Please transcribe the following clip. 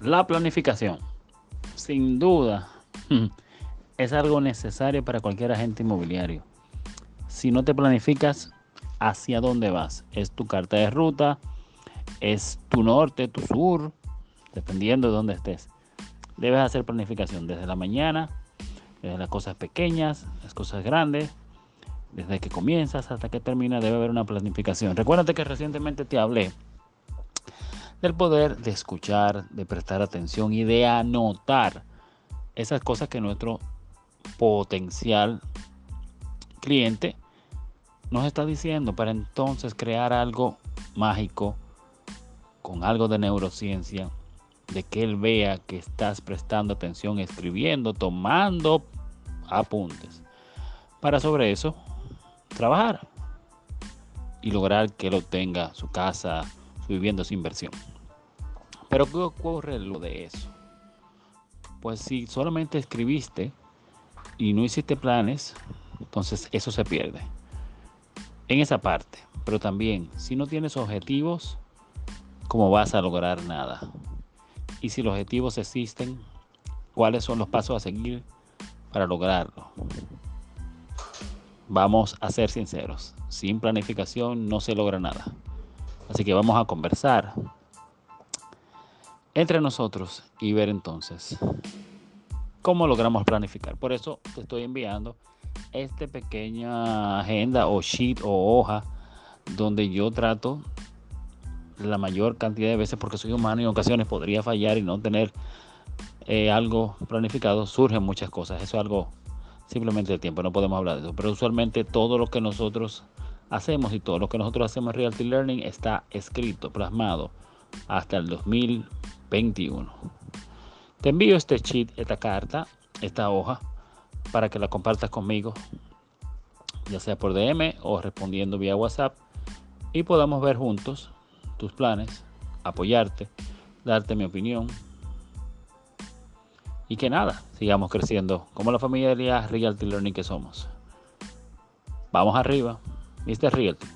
La planificación, sin duda, es algo necesario para cualquier agente inmobiliario. Si no te planificas, ¿hacia dónde vas? Es tu carta de ruta, es tu norte, tu sur, dependiendo de dónde estés. Debes hacer planificación desde la mañana, desde las cosas pequeñas, las cosas grandes, desde que comienzas hasta que termina debe haber una planificación. Recuérdate que recientemente te hablé del poder de escuchar, de prestar atención y de anotar esas cosas que nuestro potencial cliente nos está diciendo para entonces crear algo mágico con algo de neurociencia, de que él vea que estás prestando atención, escribiendo, tomando apuntes. Para sobre eso, trabajar y lograr que él obtenga su casa, su vivienda, su inversión. Pero ¿qué ocurre lo de eso? Pues si solamente escribiste y no hiciste planes, entonces eso se pierde. En esa parte. Pero también, si no tienes objetivos, ¿cómo vas a lograr nada? Y si los objetivos existen, ¿cuáles son los pasos a seguir para lograrlo? Vamos a ser sinceros, sin planificación no se logra nada. Así que vamos a conversar entre nosotros y ver entonces cómo logramos planificar. Por eso te estoy enviando esta pequeña agenda o sheet o hoja donde yo trato la mayor cantidad de veces porque soy humano y en ocasiones podría fallar y no tener eh, algo planificado, surgen muchas cosas. Eso es algo simplemente de tiempo, no podemos hablar de eso. Pero usualmente todo lo que nosotros hacemos y todo lo que nosotros hacemos en Realty Learning está escrito, plasmado hasta el 2021. Te envío este sheet, esta carta, esta hoja, para que la compartas conmigo, ya sea por DM o respondiendo vía WhatsApp, y podamos ver juntos tus planes, apoyarte, darte mi opinión. Y que nada, sigamos creciendo como la familia de Realty Learning que somos. Vamos arriba, Mr. Realty.